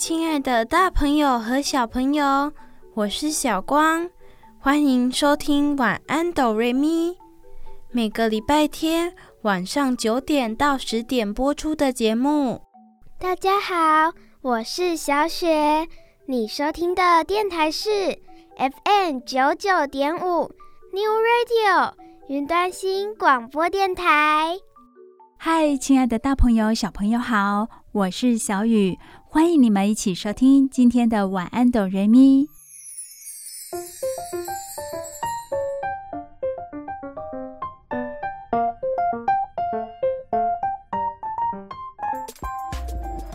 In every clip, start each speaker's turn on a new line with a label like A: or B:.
A: 亲爱的大朋友和小朋友，我是小光，欢迎收听晚安哆瑞咪。每个礼拜天晚上九点到十点播出的节目。
B: 大家好，我是小雪，你收听的电台是 FM 九九点五 New Radio 云端新广播电台。
C: 嗨，亲爱的大朋友、小朋友好，我是小雨，欢迎你们一起收听今天的晚安哆瑞咪。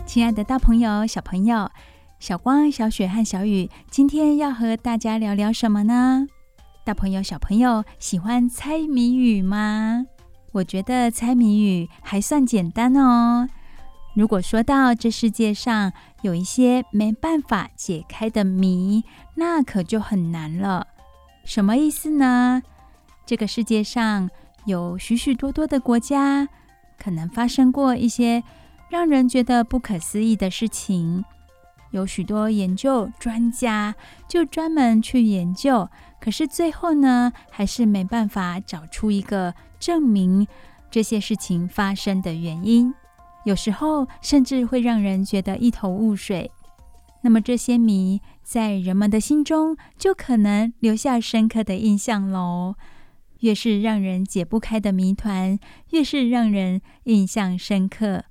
C: 亲爱的大朋友、小朋友，小光、小雪和小雨，今天要和大家聊聊什么呢？大朋友、小朋友喜欢猜谜语吗？我觉得猜谜语还算简单哦。如果说到这世界上有一些没办法解开的谜，那可就很难了。什么意思呢？这个世界上有许许多多的国家，可能发生过一些。让人觉得不可思议的事情，有许多研究专家就专门去研究，可是最后呢，还是没办法找出一个证明这些事情发生的原因。有时候甚至会让人觉得一头雾水。那么这些谜在人们的心中就可能留下深刻的印象喽。越是让人解不开的谜团，越是让人印象深刻。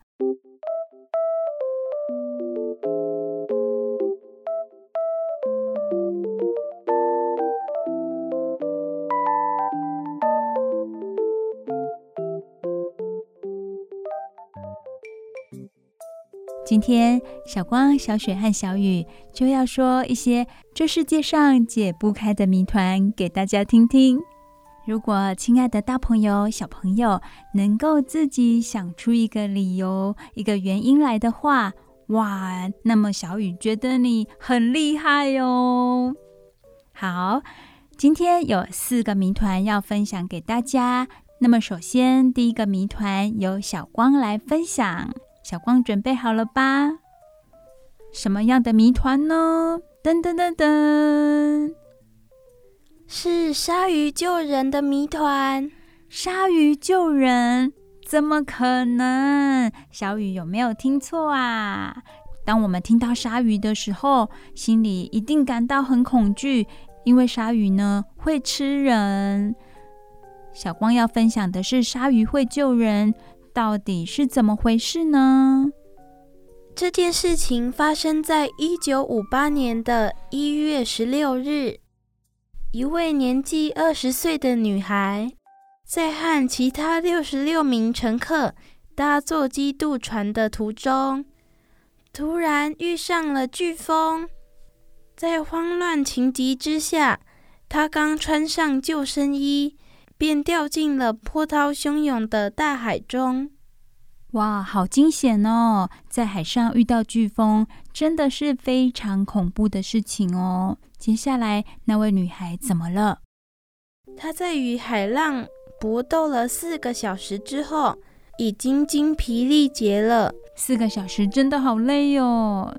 C: 今天，小光、小雪和小雨就要说一些这世界上解不开的谜团给大家听听。如果亲爱的大朋友、小朋友能够自己想出一个理由、一个原因来的话，哇，那么小雨觉得你很厉害哟。好，今天有四个谜团要分享给大家。那么，首先第一个谜团由小光来分享。小光准备好了吧？什么样的谜团呢？噔噔噔噔，
A: 是鲨鱼救人的谜团。
C: 鲨鱼救人？怎么可能？小雨有没有听错啊？当我们听到鲨鱼的时候，心里一定感到很恐惧，因为鲨鱼呢会吃人。小光要分享的是鲨鱼会救人。到底是怎么回事呢？
A: 这件事情发生在一九五八年的一月十六日，一位年纪二十岁的女孩在和其他六十六名乘客搭坐基督船的途中，突然遇上了飓风，在慌乱情急之下，她刚穿上救生衣。便掉进了波涛汹涌的大海中。
C: 哇，好惊险哦！在海上遇到飓风，真的是非常恐怖的事情哦。接下来，那位女孩怎么了？
A: 她在与海浪搏斗了四个小时之后，已经精疲力竭了。
C: 四个小时真的好累哦。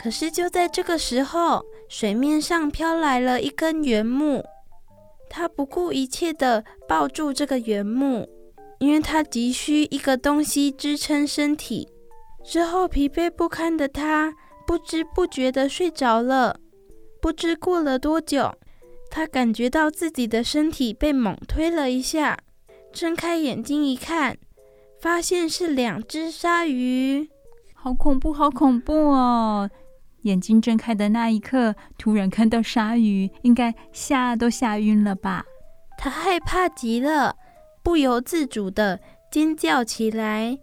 A: 可是就在这个时候，水面上飘来了一根原木。他不顾一切地抱住这个原木，因为他急需一个东西支撑身体。之后疲惫不堪的他不知不觉地睡着了。不知过了多久，他感觉到自己的身体被猛推了一下，睁开眼睛一看，发现是两只鲨鱼。
C: 好恐怖，好恐怖哦！眼睛睁开的那一刻，突然看到鲨鱼，应该吓都吓晕了吧？
A: 他害怕极了，不由自主地尖叫起来。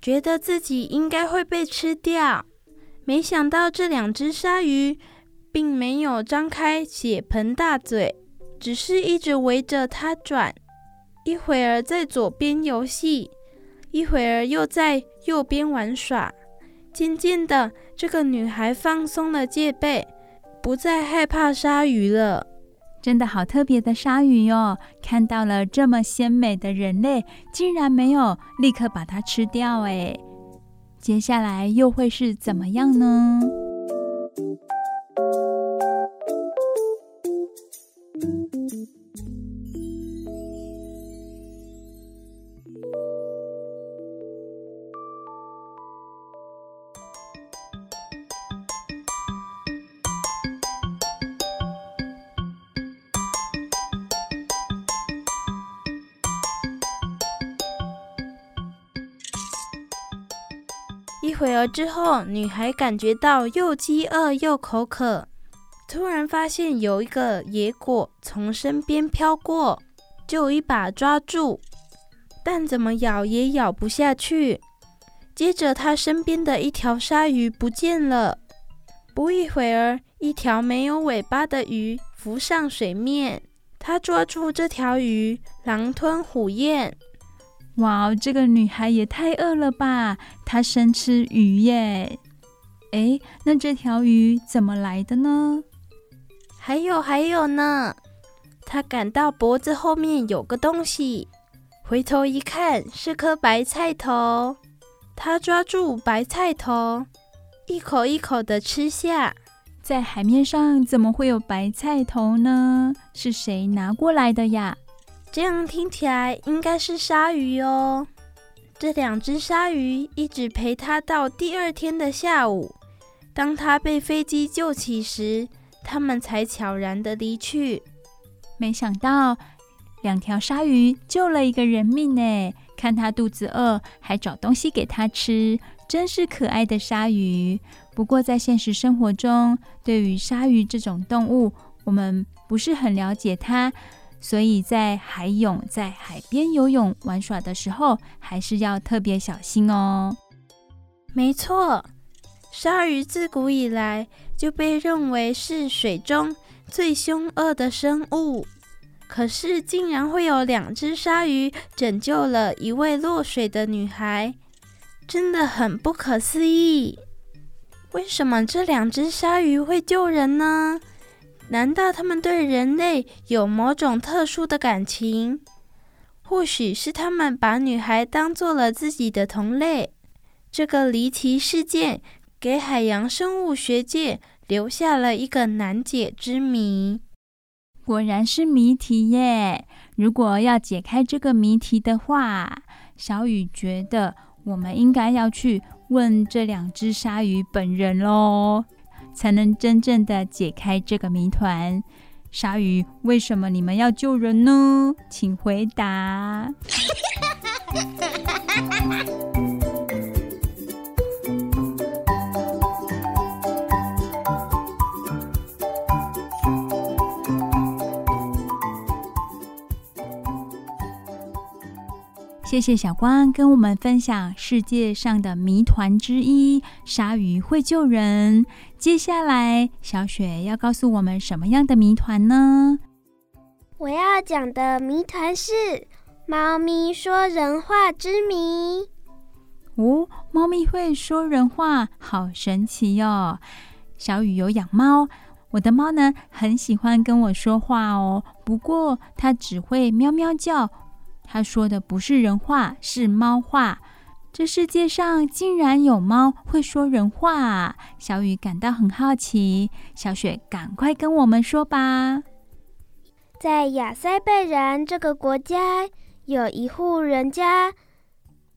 A: 觉得自己应该会被吃掉。没想到这两只鲨鱼并没有张开血盆大嘴，只是一直围着它转，一会儿在左边游戏，一会儿又在右边玩耍。渐渐的，这个女孩放松了戒备，不再害怕鲨鱼了。
C: 真的好特别的鲨鱼哟！看到了这么鲜美的人类，竟然没有立刻把它吃掉哎！接下来又会是怎么样呢？
A: 之后，女孩感觉到又饥饿又口渴，突然发现有一个野果从身边飘过，就一把抓住，但怎么咬也咬不下去。接着，她身边的一条鲨鱼不见了。不一会儿，一条没有尾巴的鱼浮上水面，她抓住这条鱼，狼吞虎咽。
C: 哇，这个女孩也太饿了吧！她生吃鱼耶。哎，那这条鱼怎么来的呢？
A: 还有还有呢，她感到脖子后面有个东西，回头一看是颗白菜头。她抓住白菜头，一口一口的吃下。
C: 在海面上怎么会有白菜头呢？是谁拿过来的呀？
A: 这样听起来应该是鲨鱼哦。这两只鲨鱼一直陪他到第二天的下午。当他被飞机救起时，他们才悄然的离去。
C: 没想到两条鲨鱼救了一个人命呢！看他肚子饿，还找东西给他吃，真是可爱的鲨鱼。不过在现实生活中，对于鲨鱼这种动物，我们不是很了解它。所以在海泳、在海边游泳玩耍的时候，还是要特别小心哦。
A: 没错，鲨鱼自古以来就被认为是水中最凶恶的生物。可是，竟然会有两只鲨鱼拯救了一位落水的女孩，真的很不可思议。为什么这两只鲨鱼会救人呢？难道他们对人类有某种特殊的感情？或许是他们把女孩当做了自己的同类。这个离奇事件给海洋生物学界留下了一个难解之谜。
C: 果然是谜题耶！如果要解开这个谜题的话，小雨觉得我们应该要去问这两只鲨鱼本人喽。才能真正的解开这个谜团。鲨鱼，为什么你们要救人呢？请回答。谢谢小光跟我们分享世界上的谜团之一——鲨鱼会救人。接下来，小雪要告诉我们什么样的谜团呢？
B: 我要讲的谜团是猫咪说人话之谜。
C: 哦，猫咪会说人话，好神奇哟、哦！小雨有养猫，我的猫呢，很喜欢跟我说话哦。不过它只会喵喵叫。他说的不是人话，是猫话。这世界上竟然有猫会说人话！小雨感到很好奇。小雪，赶快跟我们说吧。
B: 在亚塞拜然这个国家，有一户人家，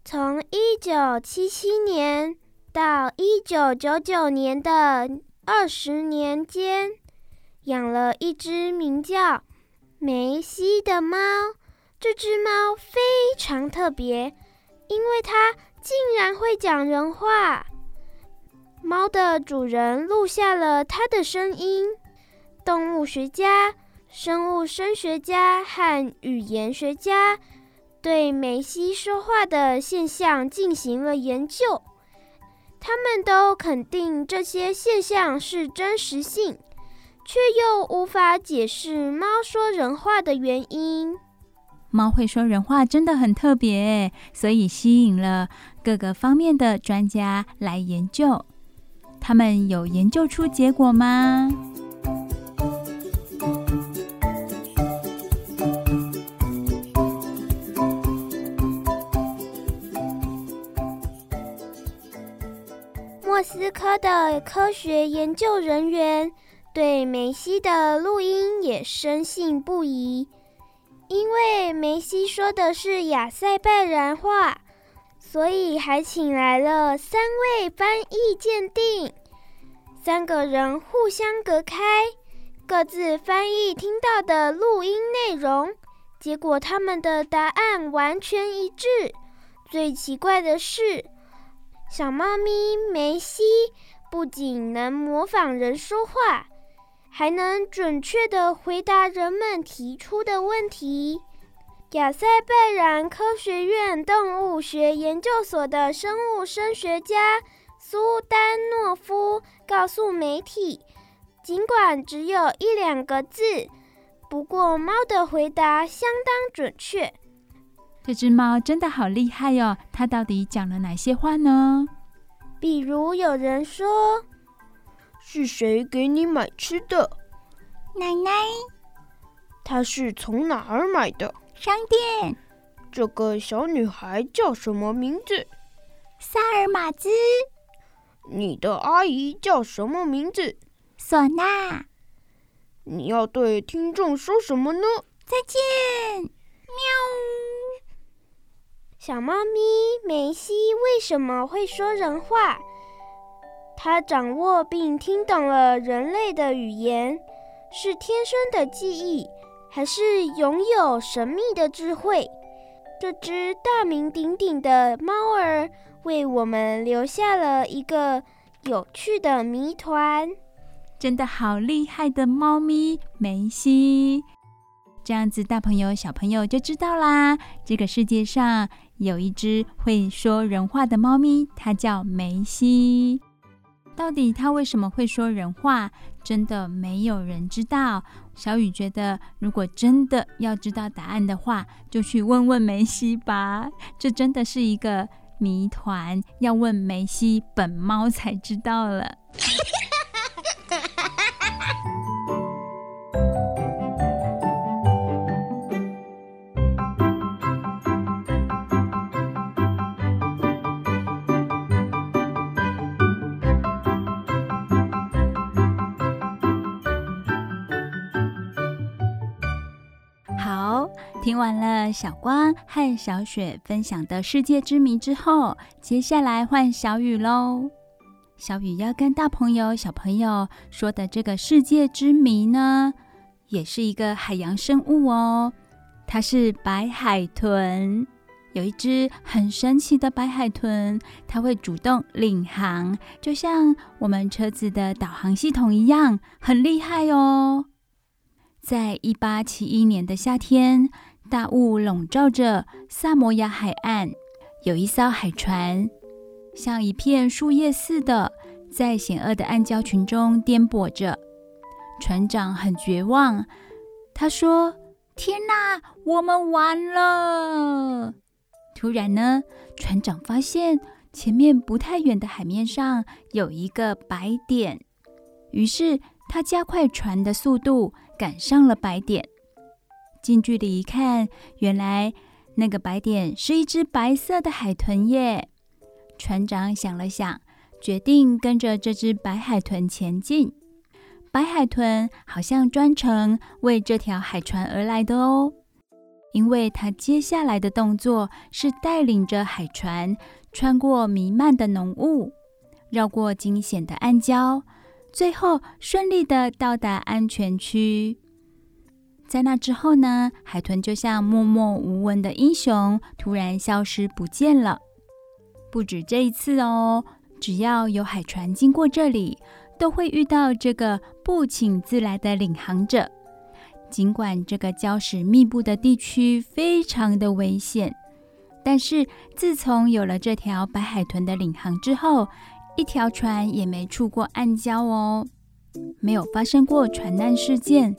B: 从一九七七年到一九九九年的二十年间，养了一只名叫梅西的猫。这只猫非常特别，因为它竟然会讲人话。猫的主人录下了它的声音。动物学家、生物声学家和语言学家对梅西说话的现象进行了研究。他们都肯定这些现象是真实性，却又无法解释猫说人话的原因。
C: 猫会说人话真的很特别，所以吸引了各个方面的专家来研究。他们有研究出结果吗？
B: 莫斯科的科学研究人员对梅西的录音也深信不疑，因为梅西说的是亚塞拜然话，所以还请来了三位翻译鉴定。三个人互相隔开，各自翻译听到的录音内容，结果他们的答案完全一致。最奇怪的是，小猫咪梅西不仅能模仿人说话，还能准确地回答人们提出的问题。亚塞拜然科学院动物学研究所的生物生学家苏丹诺夫告诉媒体，尽管只有一两个字，不过猫的回答相当准确。
C: 这只猫真的好厉害哟！它到底讲了哪些话呢？
B: 比如有人说：“
A: 是谁给你买吃的？”
D: 奶奶。
A: 她是从哪儿买的？
D: 商店。
A: 这个小女孩叫什么名字？
D: 萨尔玛兹。
A: 你的阿姨叫什么名字？
D: 索娜。
A: 你要对听众说什么呢？
D: 再见，喵。
B: 小猫咪梅西为什么会说人话？它掌握并听懂了人类的语言，是天生的记忆，还是拥有神秘的智慧？这只大名鼎鼎的猫儿为我们留下了一个有趣的谜团。
C: 真的好厉害的猫咪梅西！这样子，大朋友小朋友就知道啦。这个世界上有一只会说人话的猫咪，它叫梅西。到底他为什么会说人话？真的没有人知道。小雨觉得，如果真的要知道答案的话，就去问问梅西吧。这真的是一个谜团，要问梅西本猫才知道了。听完了小光和小雪分享的世界之谜之后，接下来换小雨喽。小雨要跟大朋友、小朋友说的这个世界之谜呢，也是一个海洋生物哦。它是白海豚，有一只很神奇的白海豚，它会主动领航，就像我们车子的导航系统一样，很厉害哦。在一八七一年的夏天。大雾笼罩着萨摩亚海岸，有一艘海船，像一片树叶似的，在险恶的暗礁群中颠簸着。船长很绝望，他说：“天哪，我们完了！”突然呢，船长发现前面不太远的海面上有一个白点，于是他加快船的速度，赶上了白点。近距离一看，原来那个白点是一只白色的海豚耶！船长想了想，决定跟着这只白海豚前进。白海豚好像专程为这条海船而来的哦，因为它接下来的动作是带领着海船穿过弥漫的浓雾，绕过惊险的暗礁，最后顺利的到达安全区。在那之后呢，海豚就像默默无闻的英雄，突然消失不见了。不止这一次哦，只要有海船经过这里，都会遇到这个不请自来的领航者。尽管这个礁石密布的地区非常的危险，但是自从有了这条白海豚的领航之后，一条船也没触过暗礁哦，没有发生过船难事件。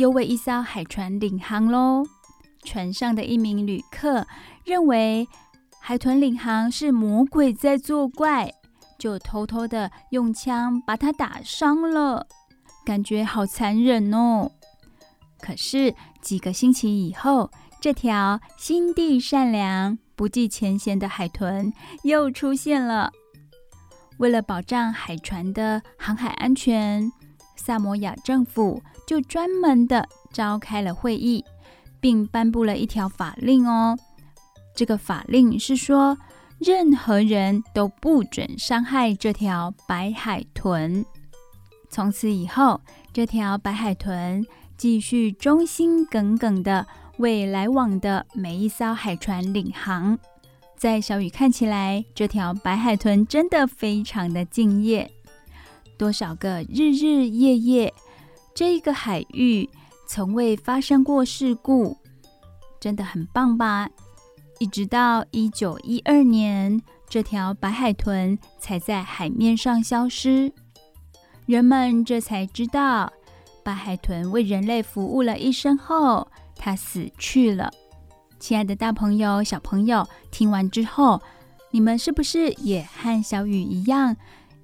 C: 又为一艘海船领航喽。船上的一名旅客认为海豚领航是魔鬼在作怪，就偷偷的用枪把它打伤了，感觉好残忍哦。可是几个星期以后，这条心地善良、不计前嫌的海豚又出现了。为了保障海船的航海安全，萨摩亚政府就专门的召开了会议，并颁布了一条法令哦。这个法令是说，任何人都不准伤害这条白海豚。从此以后，这条白海豚继续忠心耿耿的为来往的每一艘海船领航。在小雨看起来，这条白海豚真的非常的敬业。多少个日日夜夜，这个海域从未发生过事故，真的很棒吧？一直到一九一二年，这条白海豚才在海面上消失，人们这才知道，白海豚为人类服务了一生后，它死去了。亲爱的大朋友、小朋友，听完之后，你们是不是也和小雨一样？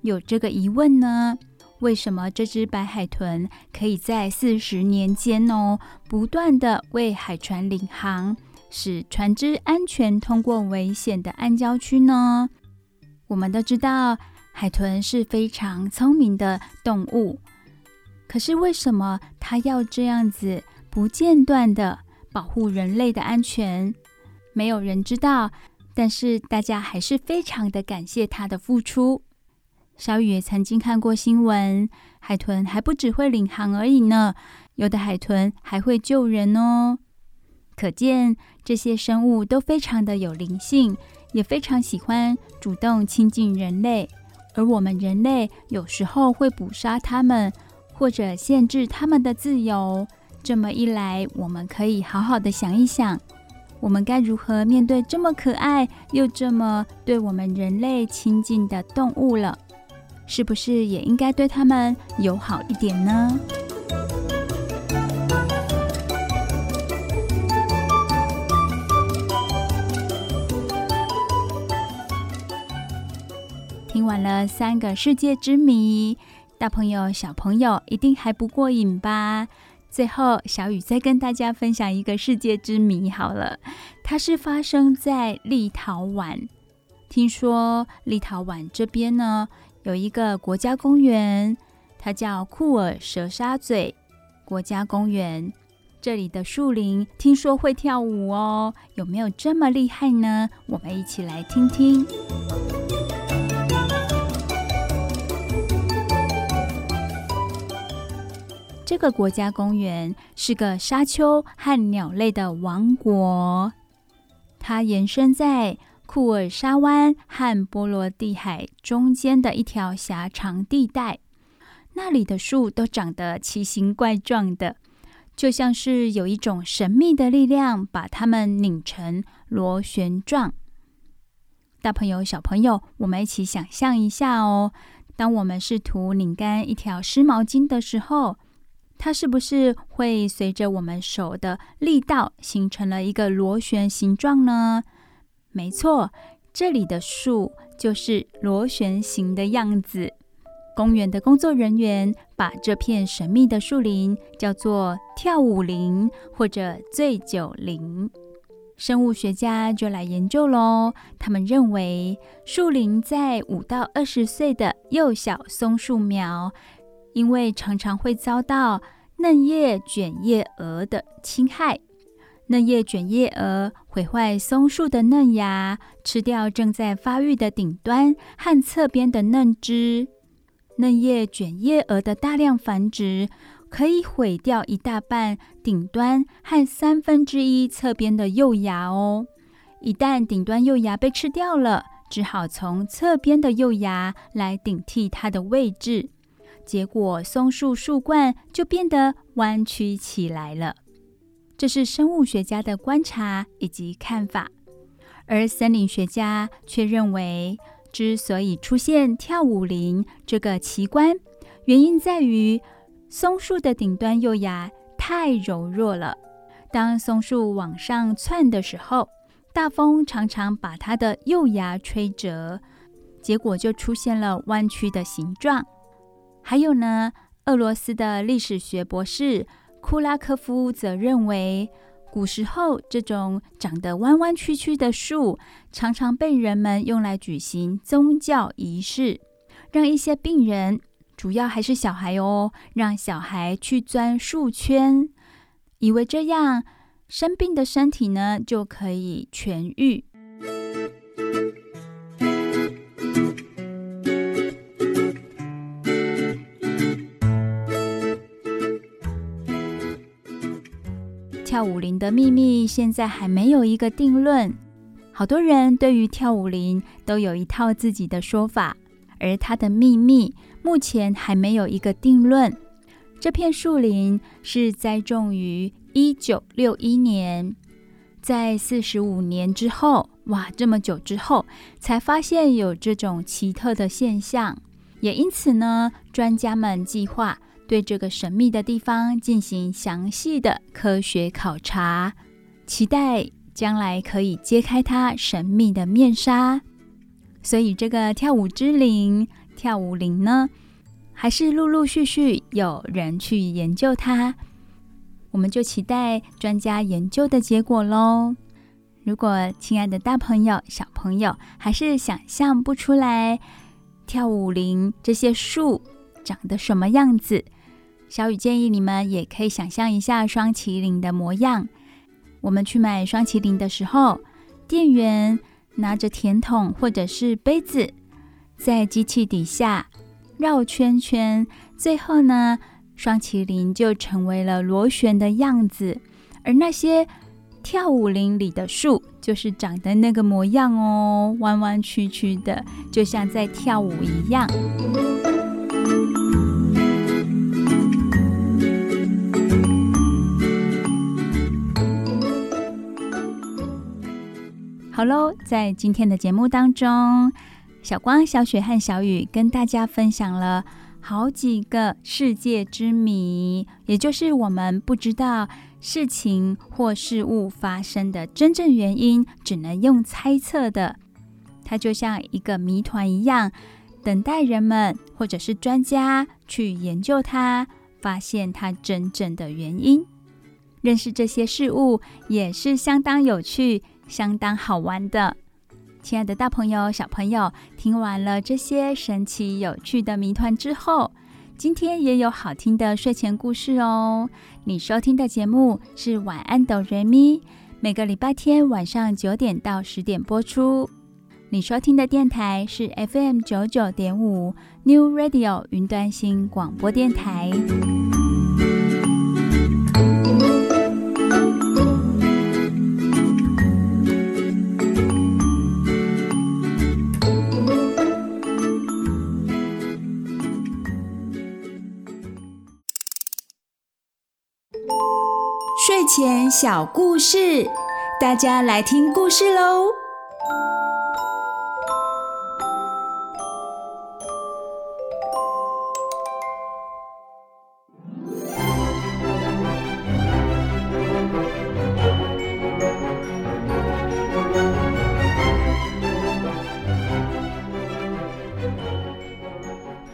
C: 有这个疑问呢？为什么这只白海豚可以在四十年间哦，不断的为海船领航，使船只安全通过危险的暗礁区呢？我们都知道，海豚是非常聪明的动物，可是为什么它要这样子不间断的保护人类的安全？没有人知道，但是大家还是非常的感谢它的付出。小雨也曾经看过新闻，海豚还不只会领航而已呢，有的海豚还会救人哦。可见这些生物都非常的有灵性，也非常喜欢主动亲近人类。而我们人类有时候会捕杀它们，或者限制它们的自由。这么一来，我们可以好好的想一想，我们该如何面对这么可爱又这么对我们人类亲近的动物了。是不是也应该对他们友好一点呢？听完了三个世界之谜，大朋友、小朋友一定还不过瘾吧？最后，小雨再跟大家分享一个世界之谜好了，它是发生在立陶宛。听说立陶宛这边呢，有一个国家公园，它叫库尔舌沙嘴国家公园。这里的树林听说会跳舞哦，有没有这么厉害呢？我们一起来听听。这个国家公园是个沙丘和鸟类的王国，它延伸在。库尔沙湾和波罗的海中间的一条狭长地带，那里的树都长得奇形怪状的，就像是有一种神秘的力量把它们拧成螺旋状。大朋友、小朋友，我们一起想象一下哦，当我们试图拧干一条湿毛巾的时候，它是不是会随着我们手的力道形成了一个螺旋形状呢？没错，这里的树就是螺旋形的样子。公园的工作人员把这片神秘的树林叫做“跳舞林”或者“醉酒林”。生物学家就来研究喽。他们认为，树林在五到二十岁的幼小松树苗，因为常常会遭到嫩叶卷叶蛾的侵害。嫩叶卷叶蛾毁坏松树的嫩芽，吃掉正在发育的顶端和侧边的嫩枝。嫩叶卷叶蛾的大量繁殖，可以毁掉一大半顶端和三分之一侧边的幼芽哦。一旦顶端幼芽被吃掉了，只好从侧边的幼芽来顶替它的位置。结果松树树冠就变得弯曲起来了。这是生物学家的观察以及看法，而森林学家却认为，之所以出现跳舞林这个奇观，原因在于松树的顶端幼芽太柔弱了。当松树往上窜的时候，大风常常把它的幼芽吹折，结果就出现了弯曲的形状。还有呢，俄罗斯的历史学博士。库拉科夫则认为，古时候这种长得弯弯曲曲的树，常常被人们用来举行宗教仪式，让一些病人，主要还是小孩哦，让小孩去钻树圈，以为这样生病的身体呢就可以痊愈。跳舞林的秘密现在还没有一个定论，好多人对于跳舞林都有一套自己的说法，而它的秘密目前还没有一个定论。这片树林是栽种于一九六一年，在四十五年之后，哇，这么久之后才发现有这种奇特的现象，也因此呢，专家们计划。对这个神秘的地方进行详细的科学考察，期待将来可以揭开它神秘的面纱。所以，这个跳舞之林、跳舞林呢，还是陆陆续续有人去研究它。我们就期待专家研究的结果喽。如果亲爱的大朋友、小朋友还是想象不出来跳舞林这些树长得什么样子，小雨建议你们也可以想象一下双麒麟的模样。我们去买双麒麟的时候，店员拿着甜筒或者是杯子，在机器底下绕圈圈，最后呢，双麒麟就成为了螺旋的样子。而那些跳舞林里的树，就是长得那个模样哦，弯弯曲曲的，就像在跳舞一样。好喽，在今天的节目当中，小光、小雪和小雨跟大家分享了好几个世界之谜，也就是我们不知道事情或事物发生的真正原因，只能用猜测的。它就像一个谜团一样，等待人们或者是专家去研究它，发现它真正的原因。认识这些事物也是相当有趣。相当好玩的，亲爱的大朋友、小朋友，听完了这些神奇有趣的谜团之后，今天也有好听的睡前故事哦。你收听的节目是《晚安，哆瑞咪》，每个礼拜天晚上九点到十点播出。你收听的电台是 FM 九九点五 New Radio 云端新广播电台。
D: 小故事，大家来听故事喽！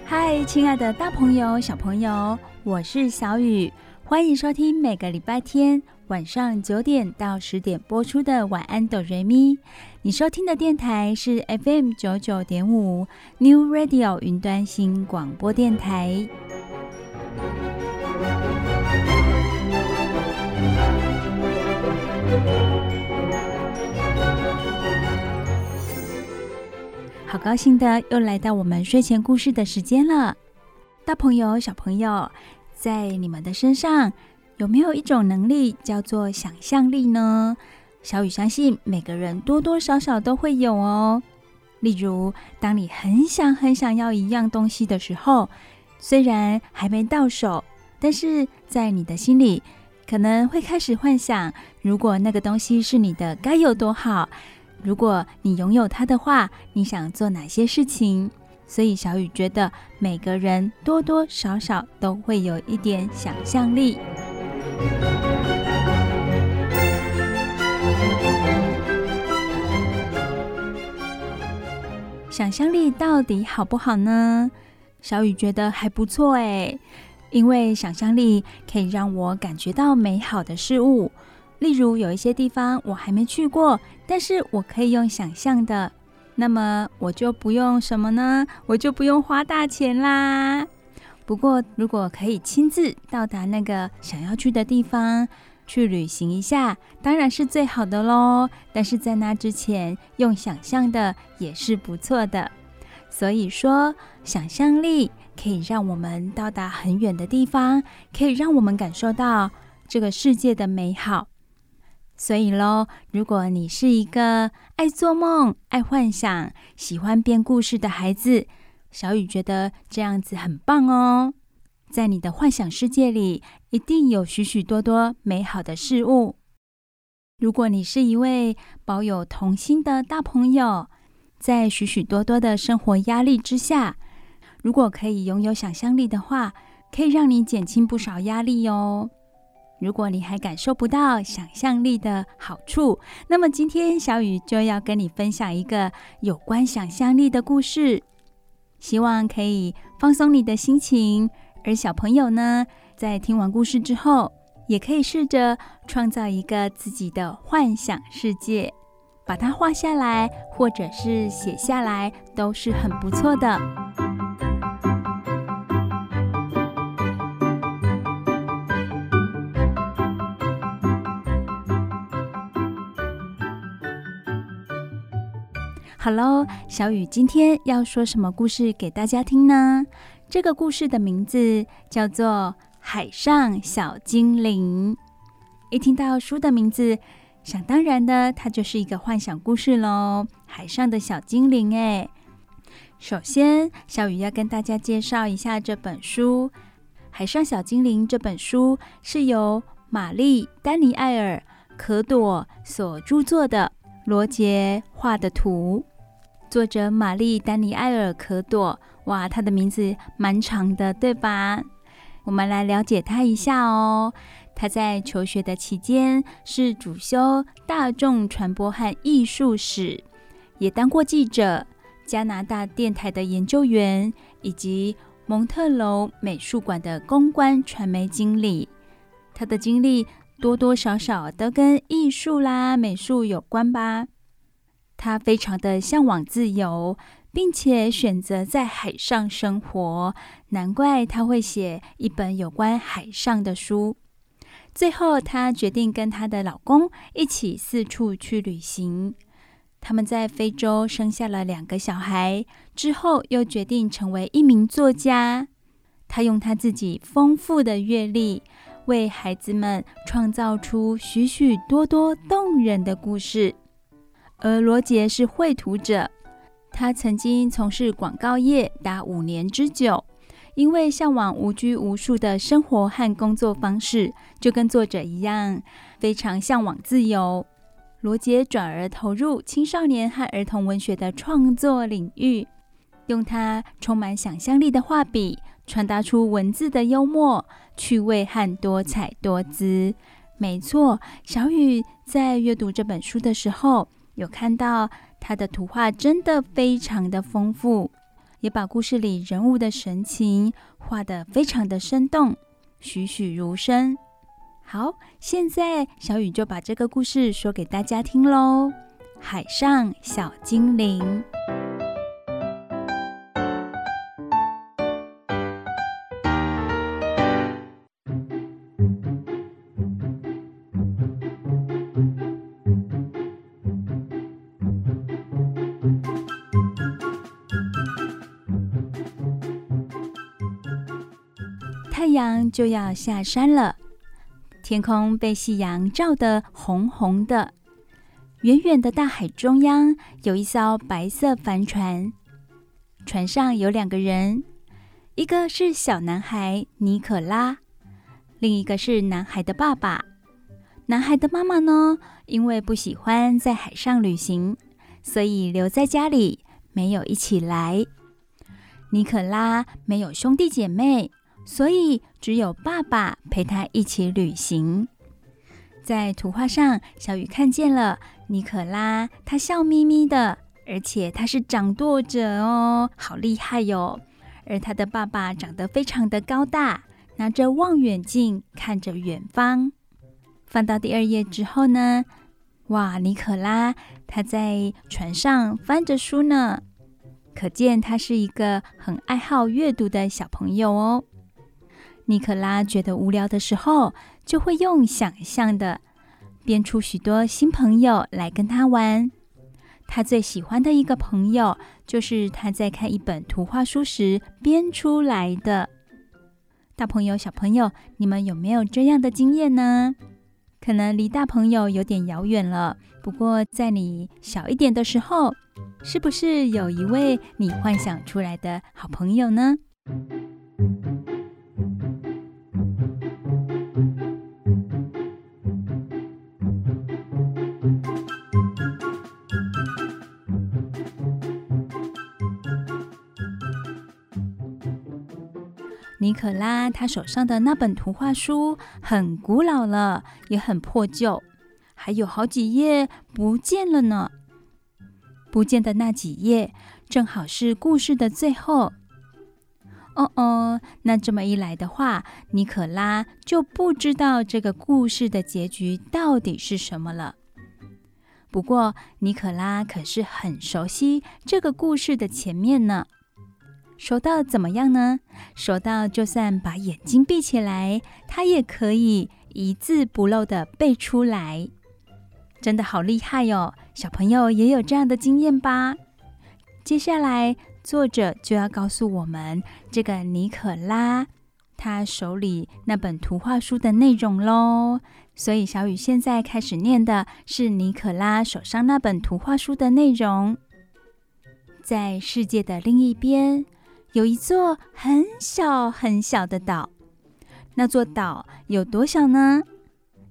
C: 嗨，亲爱的大朋友、小朋友，我是小雨。欢迎收听每个礼拜天晚上九点到十点播出的晚安哆瑞咪。你收听的电台是 fm 九九点五 new radio 云端新广播电台。好高兴的又来到我们睡前故事的时间了。大朋友小朋友在你们的身上有没有一种能力叫做想象力呢？小雨相信每个人多多少少都会有哦。例如，当你很想很想要一样东西的时候，虽然还没到手，但是在你的心里可能会开始幻想，如果那个东西是你的，该有多好。如果你拥有它的话，你想做哪些事情？所以小雨觉得每个人多多少少都会有一点想象力。想象力到底好不好呢？小雨觉得还不错诶，因为想象力可以让我感觉到美好的事物。例如，有一些地方我还没去过，但是我可以用想象的，那么我就不用什么呢？我就不用花大钱啦。不过，如果可以亲自到达那个想要去的地方去旅行一下，当然是最好的喽。但是在那之前，用想象的也是不错的。所以说，想象力可以让我们到达很远的地方，可以让我们感受到这个世界的美好。所以喽，如果你是一个爱做梦、爱幻想、喜欢编故事的孩子，小雨觉得这样子很棒哦。在你的幻想世界里，一定有许许多多美好的事物。如果你是一位保有童心的大朋友，在许许多多的生活压力之下，如果可以拥有想象力的话，可以让你减轻不少压力哦。如果你还感受不到想象力的好处，那么今天小雨就要跟你分享一个有关想象力的故事，希望可以放松你的心情。而小朋友呢，在听完故事之后，也可以试着创造一个自己的幻想世界，把它画下来，或者是写下来，都是很不错的。哈喽，小雨今天要说什么故事给大家听呢？这个故事的名字叫做《海上小精灵》。一听到书的名字，想当然的，它就是一个幻想故事喽。海上的小精灵，哎，首先，小雨要跟大家介绍一下这本书《海上小精灵》。这本书是由玛丽·丹尼埃尔·可朵所著作的，罗杰画的图。作者玛丽·丹尼埃尔·可朵，哇，她的名字蛮长的，对吧？我们来了解她一下哦。她在求学的期间是主修大众传播和艺术史，也当过记者、加拿大电台的研究员，以及蒙特娄美术馆的公关传媒经理。她的经历多多少少都跟艺术啦、美术有关吧。他非常的向往自由，并且选择在海上生活，难怪他会写一本有关海上的书。最后，她决定跟她的老公一起四处去旅行。他们在非洲生下了两个小孩，之后又决定成为一名作家。她用她自己丰富的阅历，为孩子们创造出许许多多动人的故事。而罗杰是绘图者，他曾经从事广告业达五年之久，因为向往无拘无束的生活和工作方式，就跟作者一样，非常向往自由。罗杰转而投入青少年和儿童文学的创作领域，用他充满想象力的画笔，传达出文字的幽默、趣味和多彩多姿。没错，小雨在阅读这本书的时候，有看到他的图画真的非常的丰富，也把故事里人物的神情画得非常的生动，栩栩如生。好，现在小雨就把这个故事说给大家听喽，《海上小精灵》。阳就要下山了，天空被夕阳照得红红的。远远的大海中央有一艘白色帆船，船上有两个人，一个是小男孩尼可拉，另一个是男孩的爸爸。男孩的妈妈呢，因为不喜欢在海上旅行，所以留在家里，没有一起来。尼可拉没有兄弟姐妹，所以只有爸爸陪他一起旅行。在图画上，小雨看见了尼可拉，他笑眯眯的，而且他是掌舵者哦，好厉害哟！而他的爸爸长得非常的高大，拿着望远镜看着远方。翻到第二页之后呢，哇，尼可拉他在船上翻着书呢，可见他是一个很爱好阅读的小朋友哦。尼克拉觉得无聊的时候，就会用想象的编出许多新朋友来跟他玩。他最喜欢的一个朋友，就是他在看一本图画书时编出来的。大朋友、小朋友，你们有没有这样的经验呢？可能离大朋友有点遥远了，不过在你小一点的时候，是不是有一位你幻想出来的好朋友呢？尼可拉他手上的那本图画书很古老了，也很破旧，还有好几页不见了呢。不见的那几页正好是故事的最后。哦哦，那这么一来的话，尼可拉就不知道这个故事的结局到底是什么了。不过，尼可拉可是很熟悉这个故事的前面呢。熟到怎么样呢？熟到就算把眼睛闭起来，他也可以一字不漏的背出来，真的好厉害哟！小朋友也有这样的经验吧？接下来作者就要告诉我们这个尼可拉他手里那本图画书的内容喽。所以小雨现在开始念的是尼可拉手上那本图画书的内容，在世界的另一边。有一座很小很小的岛，那座岛有多小呢？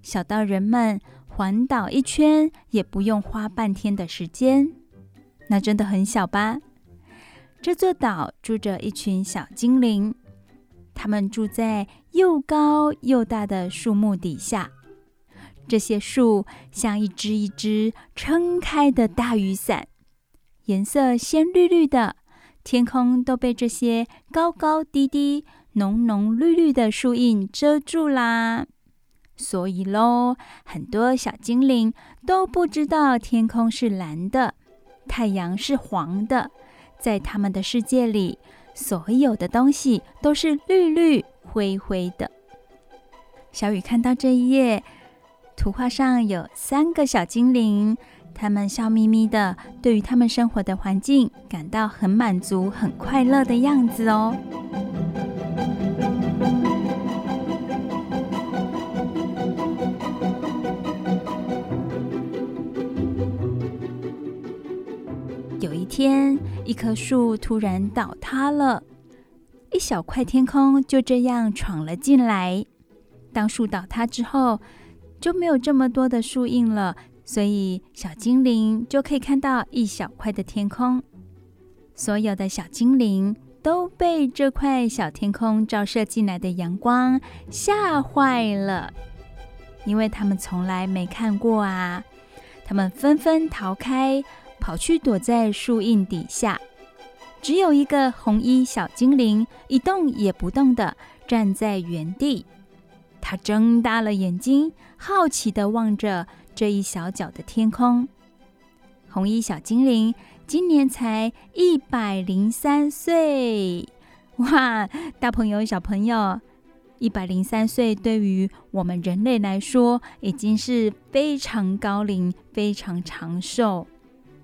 C: 小到人们环岛一圈也不用花半天的时间，那真的很小吧？这座岛住着一群小精灵，他们住在又高又大的树木底下，这些树像一只一只撑开的大雨伞，颜色鲜绿绿的。天空都被这些高高低低、浓浓绿绿的树荫遮住啦，所以喽，很多小精灵都不知道天空是蓝的，太阳是黄的。在他们的世界里，所有的东西都是绿绿灰灰的。小雨看到这一页，图画上有三个小精灵。他们笑眯眯的，对于他们生活的环境感到很满足、很快乐的样子哦。有一天，一棵树突然倒塌了，一小块天空就这样闯了进来。当树倒塌之后，就没有这么多的树荫了。所以，小精灵就可以看到一小块的天空。所有的小精灵都被这块小天空照射进来的阳光吓坏了，因为他们从来没看过啊！他们纷纷逃开，跑去躲在树荫底下。只有一个红衣小精灵一动也不动地站在原地，他睁大了眼睛，好奇地望着。这一小角的天空，红衣小精灵今年才一百零三岁，哇！大朋友、小朋友，一百零三岁对于我们人类来说已经是非常高龄、非常长寿。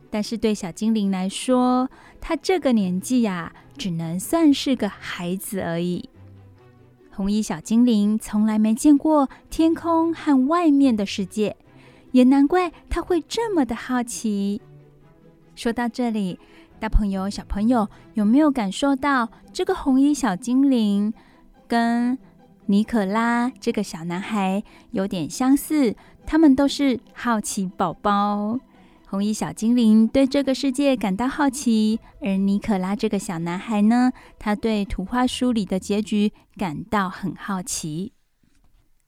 C: 但是对小精灵来说，他这个年纪呀，只能算是个孩子而已。红衣小精灵从来没见过天空和外面的世界，也难怪他会这么的好奇。说到这里，大朋友、小朋友有没有感受到这个红衣小精灵跟尼可拉这个小男孩有点相似？他们都是好奇宝宝。红衣小精灵对这个世界感到好奇，而尼可拉这个小男孩呢，他对图画书里的结局感到很好奇。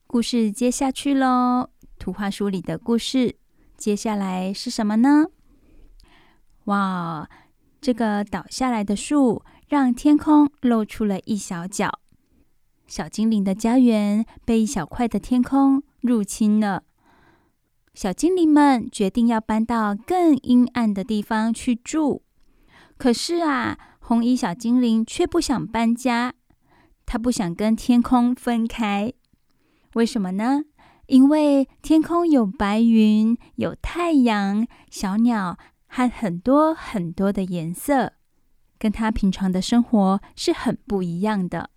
C: 故事接下去喽，图画书里的故事接下来是什么呢？哇，这个倒下来的树让天空露出了一小角，小精灵的家园被一小块的天空入侵了。小精灵们决定要搬到更阴暗的地方去住，可是啊，红衣小精灵却不想搬家，他不想跟天空分开。为什么呢？因为天空有白云、有太阳、小鸟和很多很多的颜色，跟他平常的生活是很不一样的。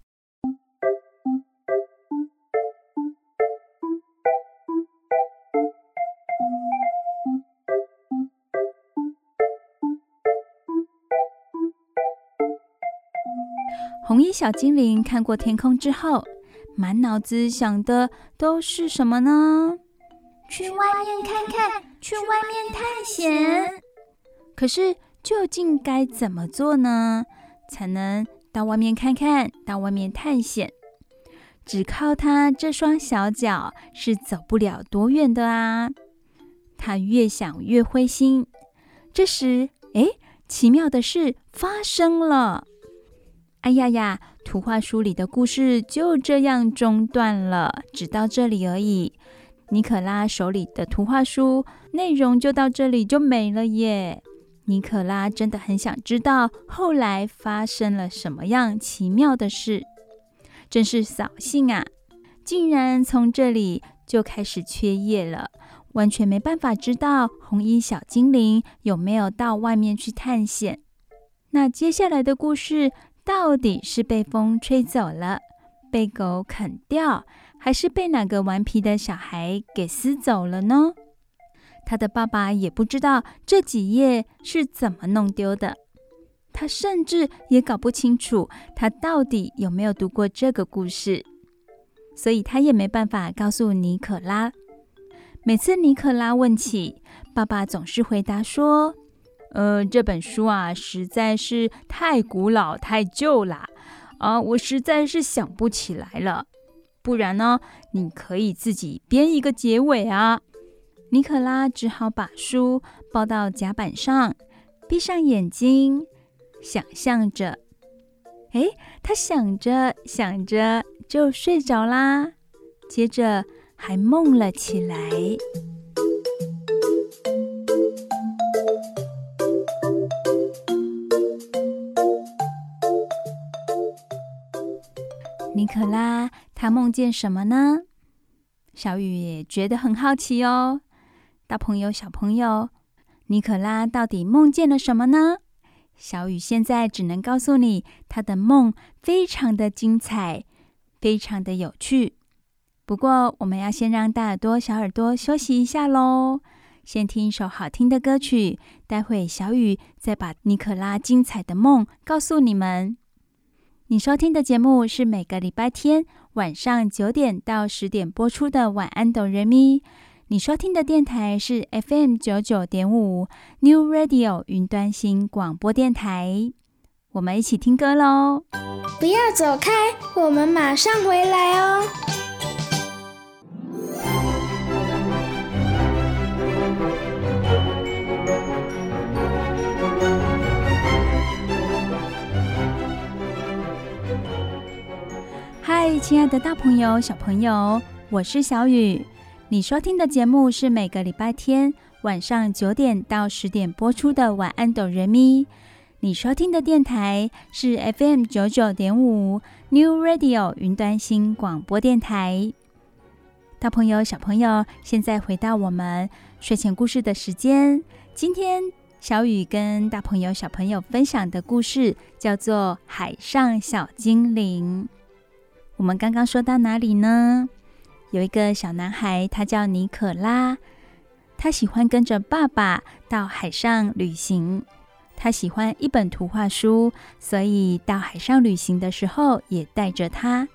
C: 红衣小精灵看过天空之后，满脑子想的都是什么呢？
D: 去外面看看，去外面探险。
C: 可是究竟该怎么做呢？才能到外面看看，到外面探险？只靠他这双小脚是走不了多远的啊！他越想越灰心。这时，哎，奇妙的事发生了。哎呀呀！图画书里的故事就这样中断了，只到这里而已。尼可拉手里的图画书内容就到这里就没了耶。尼可拉真的很想知道后来发生了什么样奇妙的事，真是扫兴啊！竟然从这里就开始缺页了，完全没办法知道红衣小精灵有没有到外面去探险。那接下来的故事。到底是被风吹走了，被狗啃掉，还是被哪个顽皮的小孩给撕走了呢？他的爸爸也不知道这几页是怎么弄丢的，他甚至也搞不清楚他到底有没有读过这个故事，所以他也没办法告诉尼可拉。每次尼可拉问起，爸爸总是回答说。呃，这本书啊，实在是太古老、太旧了啊，我实在是想不起来了。不然呢，你可以自己编一个结尾啊。尼可拉只好把书抱到甲板上，闭上眼睛，想象着。哎，他想着想着就睡着啦，接着还梦了起来。尼可拉，他梦见什么呢？小雨也觉得很好奇哦。大朋友、小朋友，尼可拉到底梦见了什么呢？小雨现在只能告诉你，他的梦非常的精彩，非常的有趣。不过，我们要先让大耳朵、小耳朵休息一下喽，先听一首好听的歌曲。待会小雨再把尼可拉精彩的梦告诉你们。你收听的节目是每个礼拜天晚上九点到十点播出的《晚安，哆瑞咪》。你收听的电台是 FM 九九点五 New Radio 云端新广播电台。我们一起听歌喽！
B: 不要走开，我们马上回来哦。
C: 嗨，亲爱的大朋友、小朋友，我是小雨。你收听的节目是每个礼拜天晚上九点到十点播出的《晚安，哆瑞咪》。你收听的电台是 FM 九九点五 New Radio 云端新广播电台。大朋友、小朋友，现在回到我们睡前故事的时间。今天小雨跟大朋友、小朋友分享的故事叫做《海上小精灵》。我们刚刚说到哪里呢？有一个小男孩，他叫尼可拉，他喜欢跟着爸爸到海上旅行。他喜欢一本图画书，所以到海上旅行的时候也带着他。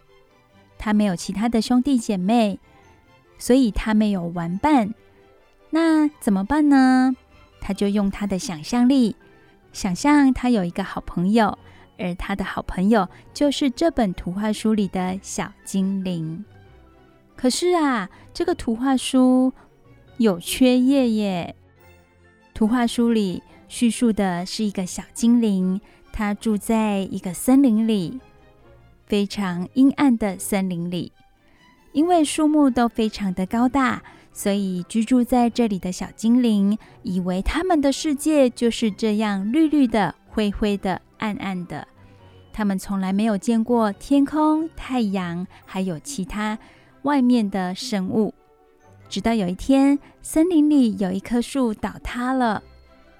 C: 他没有其他的兄弟姐妹，所以他没有玩伴。那怎么办呢？他就用他的想象力，想象他有一个好朋友，而他的好朋友就是这本图画书里的小精灵。可是啊，这个图画书有缺页耶。图画书里叙述的是一个小精灵，他住在一个森林里，非常阴暗的森林里。因为树木都非常的高大，所以居住在这里的小精灵以为他们的世界就是这样绿绿的、灰灰的、暗暗的。他们从来没有见过天空、太阳，还有其他。外面的生物，直到有一天，森林里有一棵树倒塌了，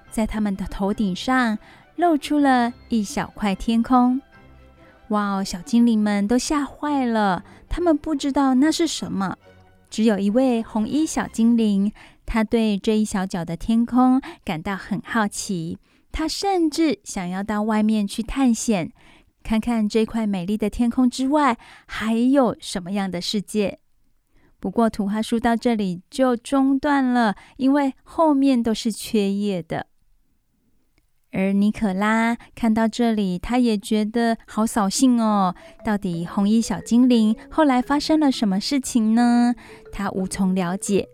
C: 在他们的头顶上露出了一小块天空。哇哦！小精灵们都吓坏了，他们不知道那是什么。只有一位红衣小精灵，他对这一小角的天空感到很好奇，他甚至想要到外面去探险。看看这块美丽的天空之外，还有什么样的世界？不过图画书到这里就中断了，因为后面都是缺页的。而尼可拉看到这里，他也觉得好扫兴哦。到底红衣小精灵后来发生了什么事情呢？他无从了解。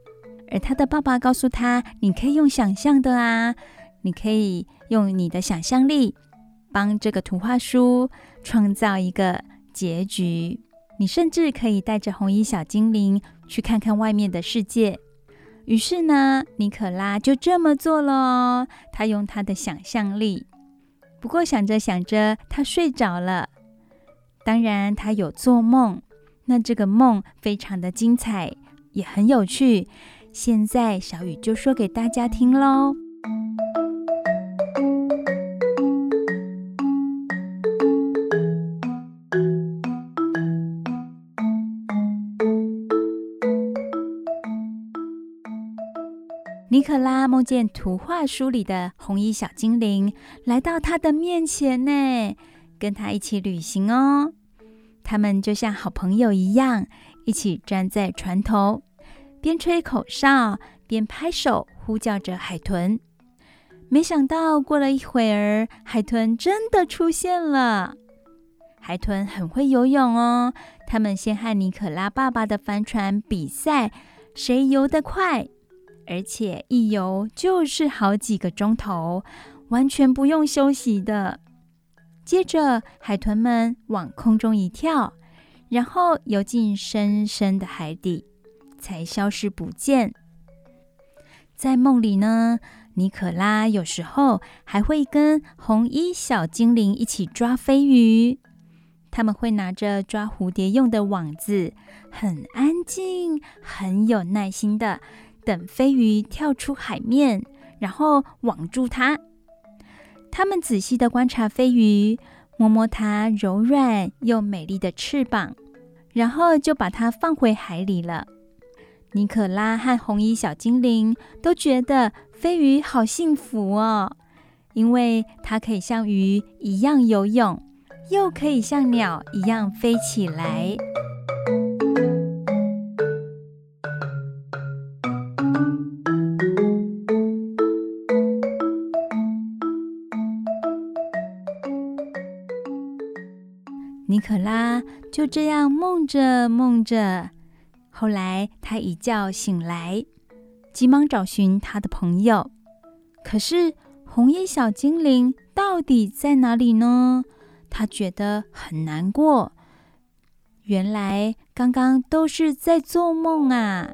C: 而他的爸爸告诉他：“你可以用想象的啊，你可以用你的想象力。”帮这个图画书创造一个结局，你甚至可以带着红衣小精灵去看看外面的世界。于是呢，尼可拉就这么做了。他用他的想象力，不过想着想着，他睡着了。当然，他有做梦，那这个梦非常的精彩，也很有趣。现在小雨就说给大家听喽。尼可拉梦见图画书里的红衣小精灵来到他的面前呢，跟他一起旅行哦。他们就像好朋友一样，一起站在船头，边吹口哨边拍手呼叫着海豚。没想到过了一会儿，海豚真的出现了。海豚很会游泳哦，他们先和尼可拉爸爸的帆船比赛，谁游得快。而且一游就是好几个钟头，完全不用休息的。接着，海豚们往空中一跳，然后游进深深的海底，才消失不见。在梦里呢，尼可拉有时候还会跟红衣小精灵一起抓飞鱼。他们会拿着抓蝴蝶用的网子，很安静、很有耐心的。等飞鱼跳出海面，然后网住它。他们仔细地观察飞鱼，摸摸它柔软又美丽的翅膀，然后就把它放回海里了。尼可拉和红衣小精灵都觉得飞鱼好幸福哦，因为它可以像鱼一样游泳，又可以像鸟一样飞起来。尼可拉就这样梦着梦着，后来他一觉醒来，急忙找寻他的朋友。可是红衣小精灵到底在哪里呢？他觉得很难过。原来刚刚都是在做梦啊！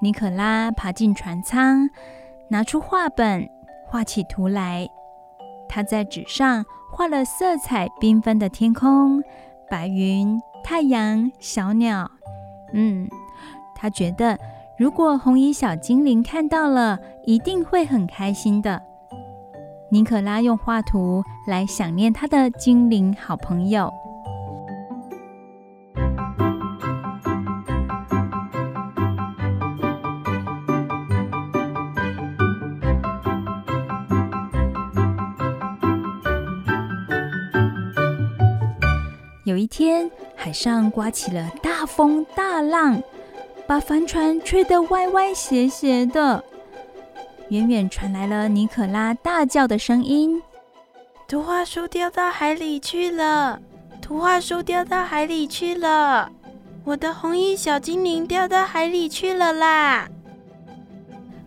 C: 尼可拉爬进船舱，拿出画本，画起图来。他在纸上画了色彩缤纷的天空、白云、太阳、小鸟。嗯，他觉得如果红衣小精灵看到了，一定会很开心的。尼可拉用画图来想念他的精灵好朋友。天，海上刮起了大风大浪，把帆船吹得歪歪斜斜的。远远传来了尼可拉大叫的声音：“
A: 图画书掉到海里去了！图画书掉到海里去了！我的红衣小精灵掉到海里去了啦！”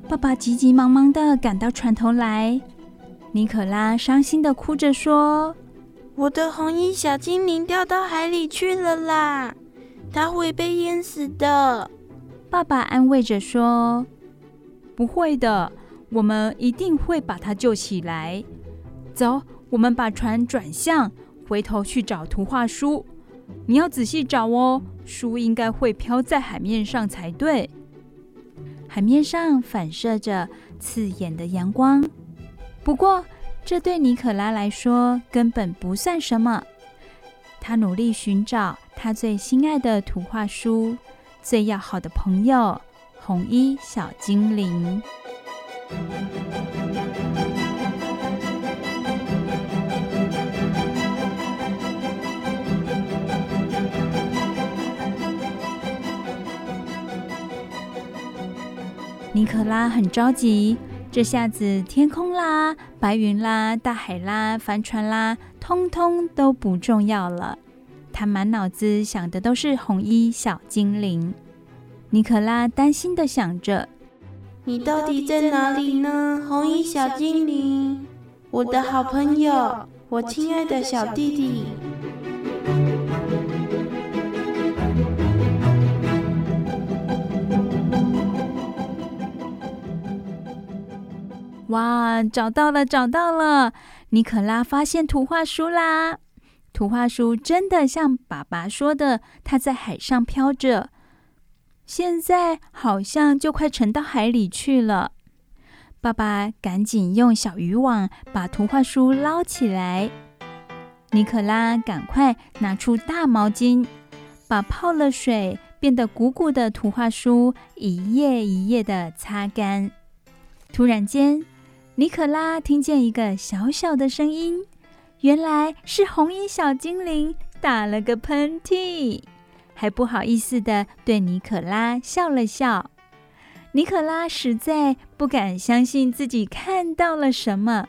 C: 爸爸急急忙忙地赶到船头来，尼可拉伤心地哭着说。
A: 我的红衣小精灵掉到海里去了啦，它会被淹死的。
C: 爸爸安慰着说：“不会的，我们一定会把它救起来。走，我们把船转向，回头去找图画书。你要仔细找哦，书应该会飘在海面上才对。海面上反射着刺眼的阳光，不过。”这对尼可拉来说根本不算什么。他努力寻找他最心爱的图画书，最要好的朋友——红衣小精灵。尼可拉很着急。这下子，天空啦、白云啦、大海啦、帆船啦，通通都不重要了。他满脑子想的都是红衣小精灵。尼可拉担心地想着：“
A: 你到底在哪里呢，红衣小精灵？我的好朋友，我亲爱的小弟弟。”
C: 哇，找到了，找到了！尼可拉发现图画书啦！图画书真的像爸爸说的，它在海上飘着，现在好像就快沉到海里去了。爸爸赶紧用小渔网把图画书捞起来。尼可拉赶快拿出大毛巾，把泡了水变得鼓鼓的图画书一页一页的擦干。突然间，尼可拉听见一个小小的声音，原来是红衣小精灵打了个喷嚏，还不好意思地对尼可拉笑了笑。尼可拉实在不敢相信自己看到了什么，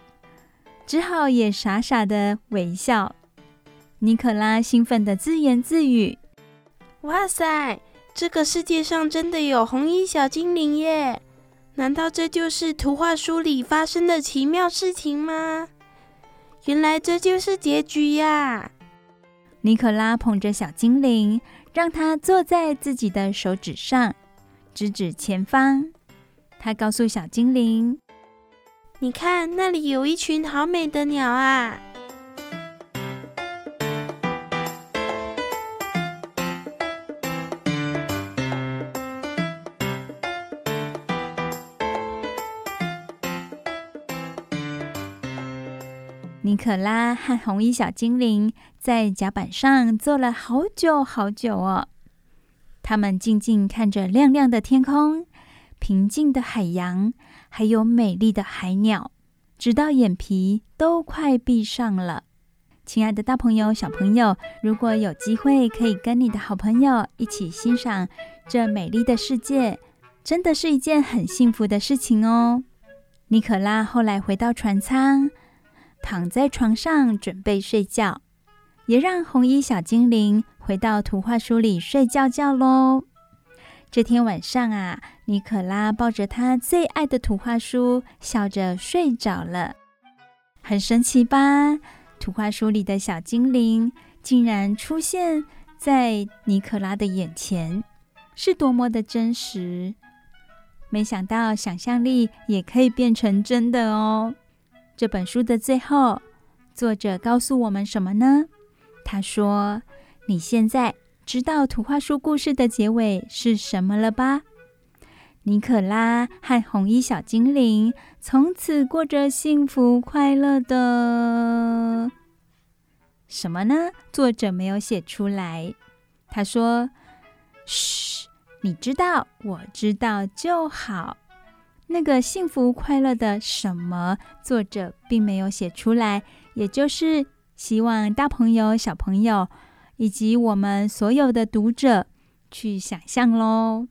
C: 只好也傻傻地微笑。尼可拉兴奋地自言自语：“
A: 哇塞，这个世界上真的有红衣小精灵耶！”难道这就是图画书里发生的奇妙事情吗？原来这就是结局呀！
C: 尼可拉捧着小精灵，让他坐在自己的手指上，指指前方。他告诉小精灵：“
A: 你看，那里有一群好美的鸟啊！”
C: 尼可拉和红衣小精灵在甲板上坐了好久好久哦。他们静静看着亮亮的天空、平静的海洋，还有美丽的海鸟，直到眼皮都快闭上了。亲爱的大朋友、小朋友，如果有机会可以跟你的好朋友一起欣赏这美丽的世界，真的是一件很幸福的事情哦。尼可拉后来回到船舱。躺在床上准备睡觉，也让红衣小精灵回到图画书里睡觉觉喽。这天晚上啊，尼可拉抱着他最爱的图画书，笑着睡着了。很神奇吧？图画书里的小精灵竟然出现在尼可拉的眼前，是多么的真实！没想到想象力也可以变成真的哦。这本书的最后，作者告诉我们什么呢？他说：“你现在知道图画书故事的结尾是什么了吧？尼可拉和红衣小精灵从此过着幸福快乐的……什么呢？作者没有写出来。他说：‘嘘，你知道，我知道就好。’”那个幸福快乐的什么，作者并没有写出来，也就是希望大朋友、小朋友以及我们所有的读者去想象喽。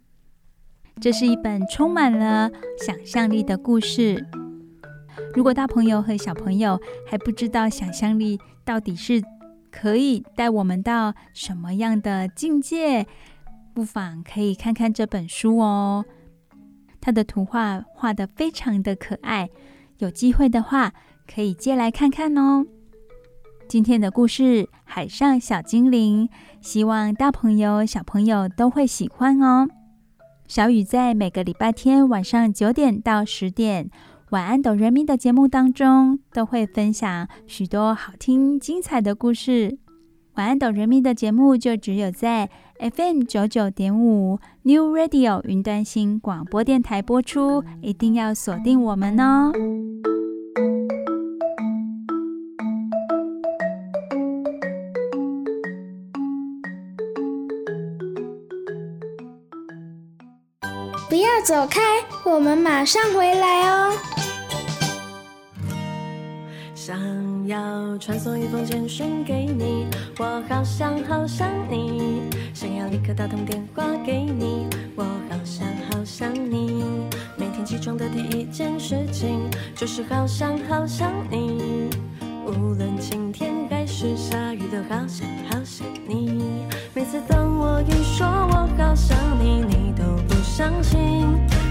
C: 这是一本充满了想象力的故事。如果大朋友和小朋友还不知道想象力到底是可以带我们到什么样的境界，不妨可以看看这本书哦。它的图画画得非常的可爱，有机会的话可以借来看看哦。今天的故事《海上小精灵》，希望大朋友小朋友都会喜欢哦。小雨在每个礼拜天晚上九点到十点，晚安哆瑞咪的节目当中，都会分享许多好听精彩的故事。晚安哆瑞咪的节目就只有在 FM 九九点五 New Radio 云端新广播电台播出，一定要锁定我们哦。
B: 不要走开，我们马上回来哦。
E: 想要传送一封简讯给你，我好想好想你。想要立刻打通电话给你，我好想好想你。每天起床的第一件事情就是好想好想你。无论晴天还是下雨，都好想好想你。每次当我一说我好想你，你都不相信，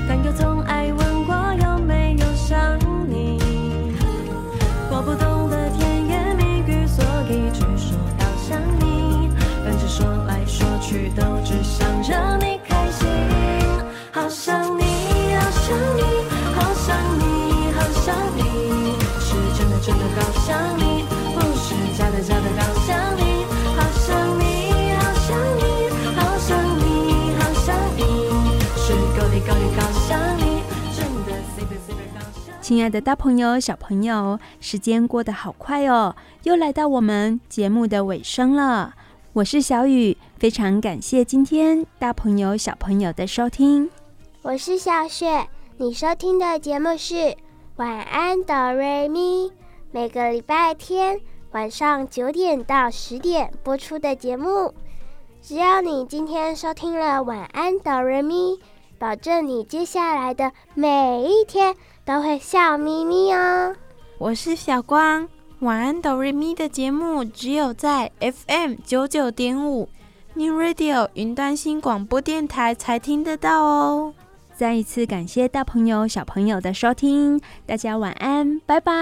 E: 但又总爱问想你，好想你，好想你，好想你，是真的真的好想你，不是假的假的好想你。好想你，好想你，好想你，好想你，是够力够力好想你，真的 super super 好想。
C: 亲爱的大朋友、小朋友，时间过得好快哦，又来到我们节目的尾声了。我是小雨，非常感谢今天大朋友、小朋友的收听。
B: 我是小雪，你收听的节目是《晚安哆瑞咪》，每个礼拜天晚上九点到十点播出的节目。只要你今天收听了《晚安哆瑞咪》，保证你接下来的每一天都会笑眯眯哦。
A: 我是小光，晚安哆瑞咪的节目只有在 FM 九九点五 New Radio 云端新广播电台才听得到哦。
C: 再一次感谢大朋友小朋友的收听，大家晚安，拜拜。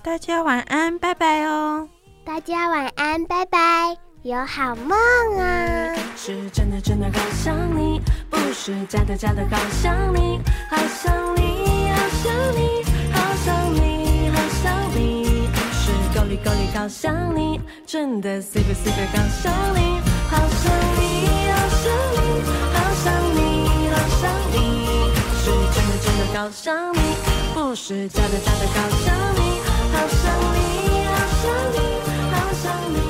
A: 大家晚安，拜拜哦。
B: 大家晚安，拜拜，有好梦啊！
E: 是真的真的好想你，不是假的假的好想你，好想你，好想你，好想你，好想你，是够力够力好想你，真的 super super 好想你，好想你，好想你，好想你，不是假的假的好想你，好想你，好想你，好想你。